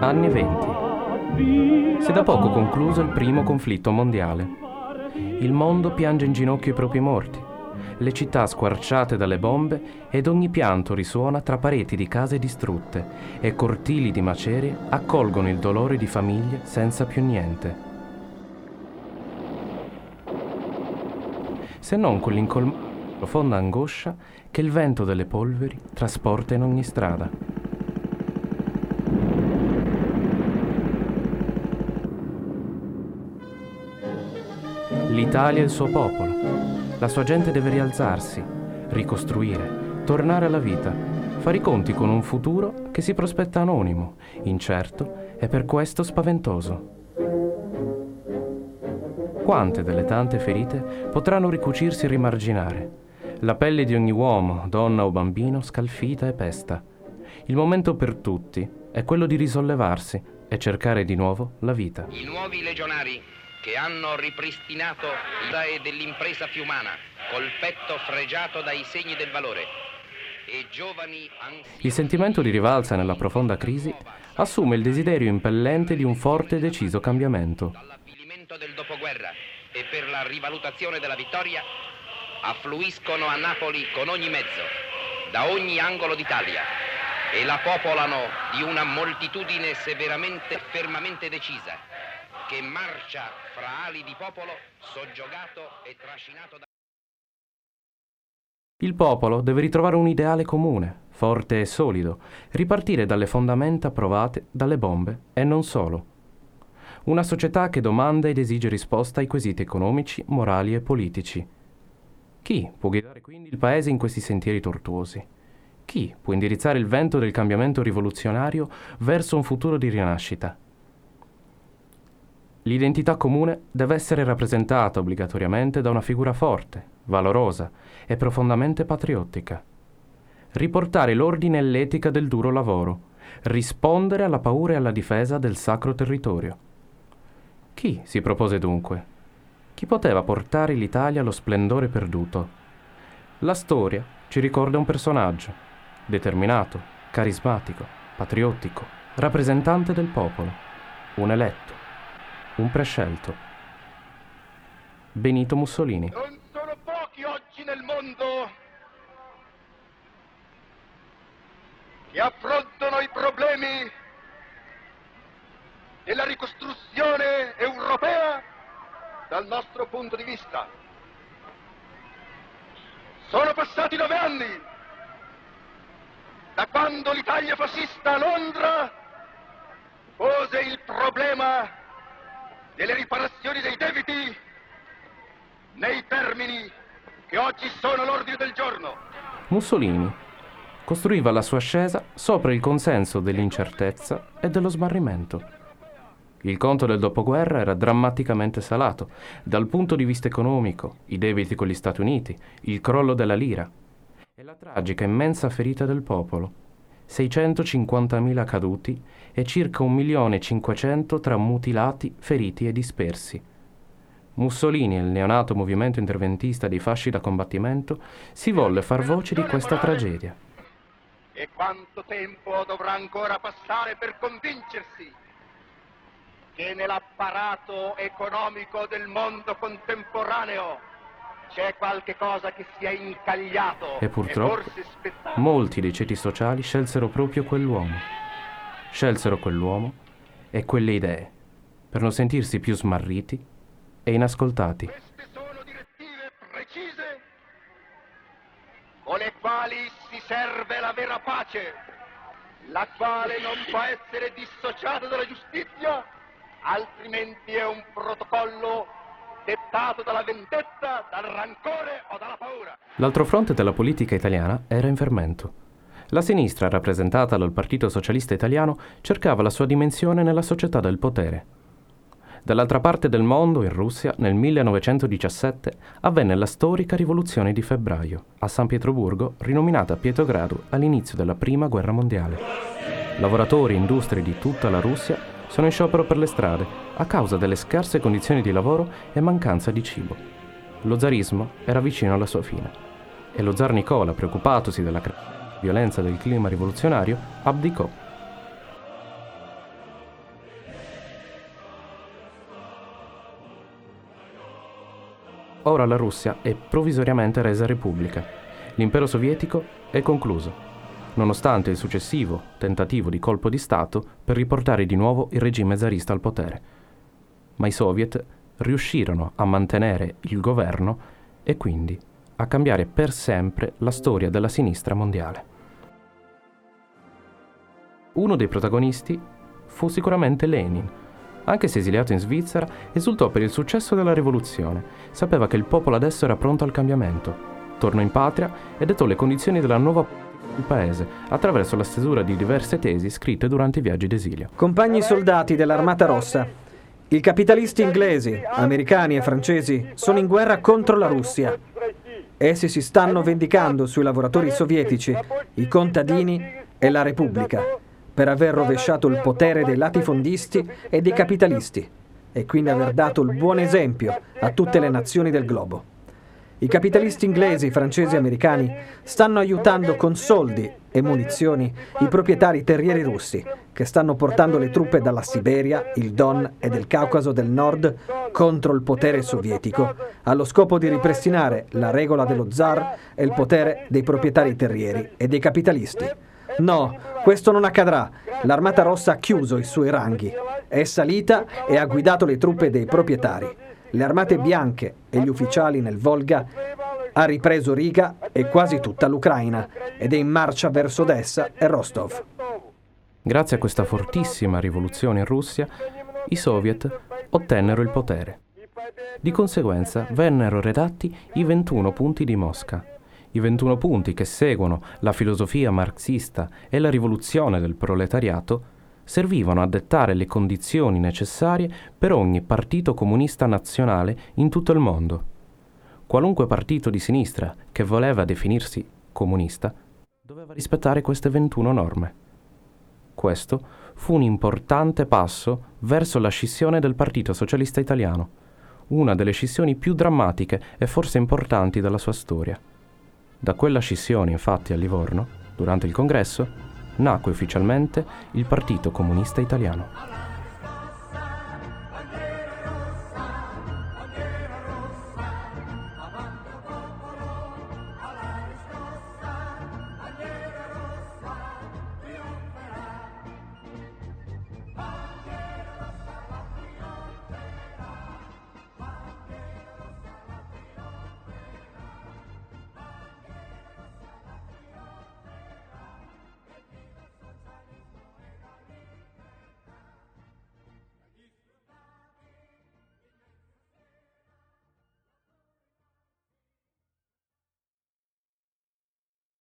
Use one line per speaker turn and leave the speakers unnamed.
Anni 20. Si è da poco concluso il primo conflitto mondiale. Il mondo piange in ginocchio i propri morti, le città squarciate dalle bombe ed ogni pianto risuona tra pareti di case distrutte e cortili di macerie accolgono il dolore di famiglie senza più niente. Se non con l'incolmabile profonda angoscia che il vento delle polveri trasporta in ogni strada. L'Italia è il suo popolo. La sua gente deve rialzarsi, ricostruire, tornare alla vita, fare i conti con un futuro che si prospetta anonimo, incerto e per questo spaventoso. Quante delle tante ferite potranno ricucirsi e rimarginare? La pelle di ogni uomo, donna o bambino scalfita e pesta. Il momento per tutti è quello di risollevarsi e cercare di nuovo la vita.
I nuovi legionari che hanno ripristinato l'idea dell'impresa fiumana, col petto fregiato dai segni del valore. E giovani.
Il sentimento di rivalsa nella profonda crisi assume il desiderio impellente di un forte e deciso cambiamento.
Dall'avvilimento del dopoguerra e per la rivalutazione della vittoria affluiscono a Napoli con ogni mezzo, da ogni angolo d'Italia e la popolano di una moltitudine severamente e fermamente decisa che marcia fra ali di popolo soggiogato e trascinato da...
Il popolo deve ritrovare un ideale comune, forte e solido, ripartire dalle fondamenta provate dalle bombe e non solo. Una società che domanda ed esige risposta ai quesiti economici, morali e politici. Chi può guidare quindi il paese in questi sentieri tortuosi? Chi può indirizzare il vento del cambiamento rivoluzionario verso un futuro di rinascita? L'identità comune deve essere rappresentata obbligatoriamente da una figura forte, valorosa e profondamente patriottica. Riportare l'ordine e l'etica del duro lavoro, rispondere alla paura e alla difesa del sacro territorio. Chi si propose dunque? Chi poteva portare l'Italia allo splendore perduto? La storia ci ricorda un personaggio, determinato, carismatico, patriottico, rappresentante del popolo, un eletto un prescelto. Benito Mussolini.
Non sono pochi oggi nel mondo che affrontano i problemi della ricostruzione europea dal nostro punto di vista. Sono passati nove anni da quando l'Italia fascista a Londra pose il problema delle riparazioni dei debiti nei termini che oggi sono l'ordine del giorno.
Mussolini costruiva la sua ascesa sopra il consenso dell'incertezza e dello smarrimento. Il conto del dopoguerra era drammaticamente salato, dal punto di vista economico, i debiti con gli Stati Uniti, il crollo della lira e la tragica immensa ferita del popolo 650.000 caduti e circa 1.500.000 tra mutilati, feriti e dispersi. Mussolini e il neonato movimento interventista dei fasci da combattimento si volle far voce di questa tragedia.
E quanto tempo dovrà ancora passare per convincersi che nell'apparato economico del mondo contemporaneo c'è qualche cosa che si è incagliato.
E purtroppo e molti dei ceti sociali scelsero proprio quell'uomo. Scelsero quell'uomo e quelle idee per non sentirsi più smarriti e inascoltati.
Queste sono direttive precise con le quali si serve la vera pace, la quale non può essere dissociata dalla giustizia, altrimenti è un protocollo dettato dalla vendetta, dal rancore o dalla paura.
L'altro fronte della politica italiana era in fermento. La sinistra, rappresentata dal Partito Socialista Italiano, cercava la sua dimensione nella società del potere. Dall'altra parte del mondo, in Russia, nel 1917, avvenne la storica rivoluzione di febbraio, a San Pietroburgo, rinominata Pietrogrado all'inizio della Prima Guerra Mondiale. Lavoratori e industrie di tutta la Russia sono in sciopero per le strade a causa delle scarse condizioni di lavoro e mancanza di cibo. Lo zarismo era vicino alla sua fine e lo zar Nicola, preoccupatosi della violenza del clima rivoluzionario, abdicò. Ora la Russia è provvisoriamente resa repubblica. L'impero sovietico è concluso nonostante il successivo tentativo di colpo di Stato per riportare di nuovo il regime zarista al potere. Ma i soviet riuscirono a mantenere il governo e quindi a cambiare per sempre la storia della sinistra mondiale. Uno dei protagonisti fu sicuramente Lenin. Anche se esiliato in Svizzera, esultò per il successo della rivoluzione. Sapeva che il popolo adesso era pronto al cambiamento. Tornò in patria e dettò le condizioni della nuova il paese attraverso la stesura di diverse tesi scritte durante i viaggi d'esilio.
Compagni soldati dell'Armata Rossa, i capitalisti inglesi, americani e francesi sono in guerra contro la Russia. Essi si stanno vendicando sui lavoratori sovietici, i contadini e la Repubblica per aver rovesciato il potere dei latifondisti e dei capitalisti e quindi aver dato il buon esempio a tutte le nazioni del globo. I capitalisti inglesi, francesi e americani stanno aiutando con soldi e munizioni i proprietari terrieri russi che stanno portando le truppe dalla Siberia, il Don e del Caucaso del Nord contro il potere sovietico allo scopo di ripristinare la regola dello zar e il potere dei proprietari terrieri e dei capitalisti. No, questo non accadrà. L'Armata Rossa ha chiuso i suoi ranghi, è salita e ha guidato le truppe dei proprietari le armate bianche e gli ufficiali nel Volga, ha ripreso Riga e quasi tutta l'Ucraina ed è in marcia verso Odessa e Rostov.
Grazie a questa fortissima rivoluzione in Russia, i soviet ottennero il potere. Di conseguenza vennero redatti i 21 punti di Mosca, i 21 punti che seguono la filosofia marxista e la rivoluzione del proletariato servivano a dettare le condizioni necessarie per ogni partito comunista nazionale in tutto il mondo. Qualunque partito di sinistra che voleva definirsi comunista doveva rispettare queste 21 norme. Questo fu un importante passo verso la scissione del Partito Socialista Italiano, una delle scissioni più drammatiche e forse importanti della sua storia. Da quella scissione, infatti, a Livorno, durante il congresso, nacque ufficialmente il Partito Comunista Italiano.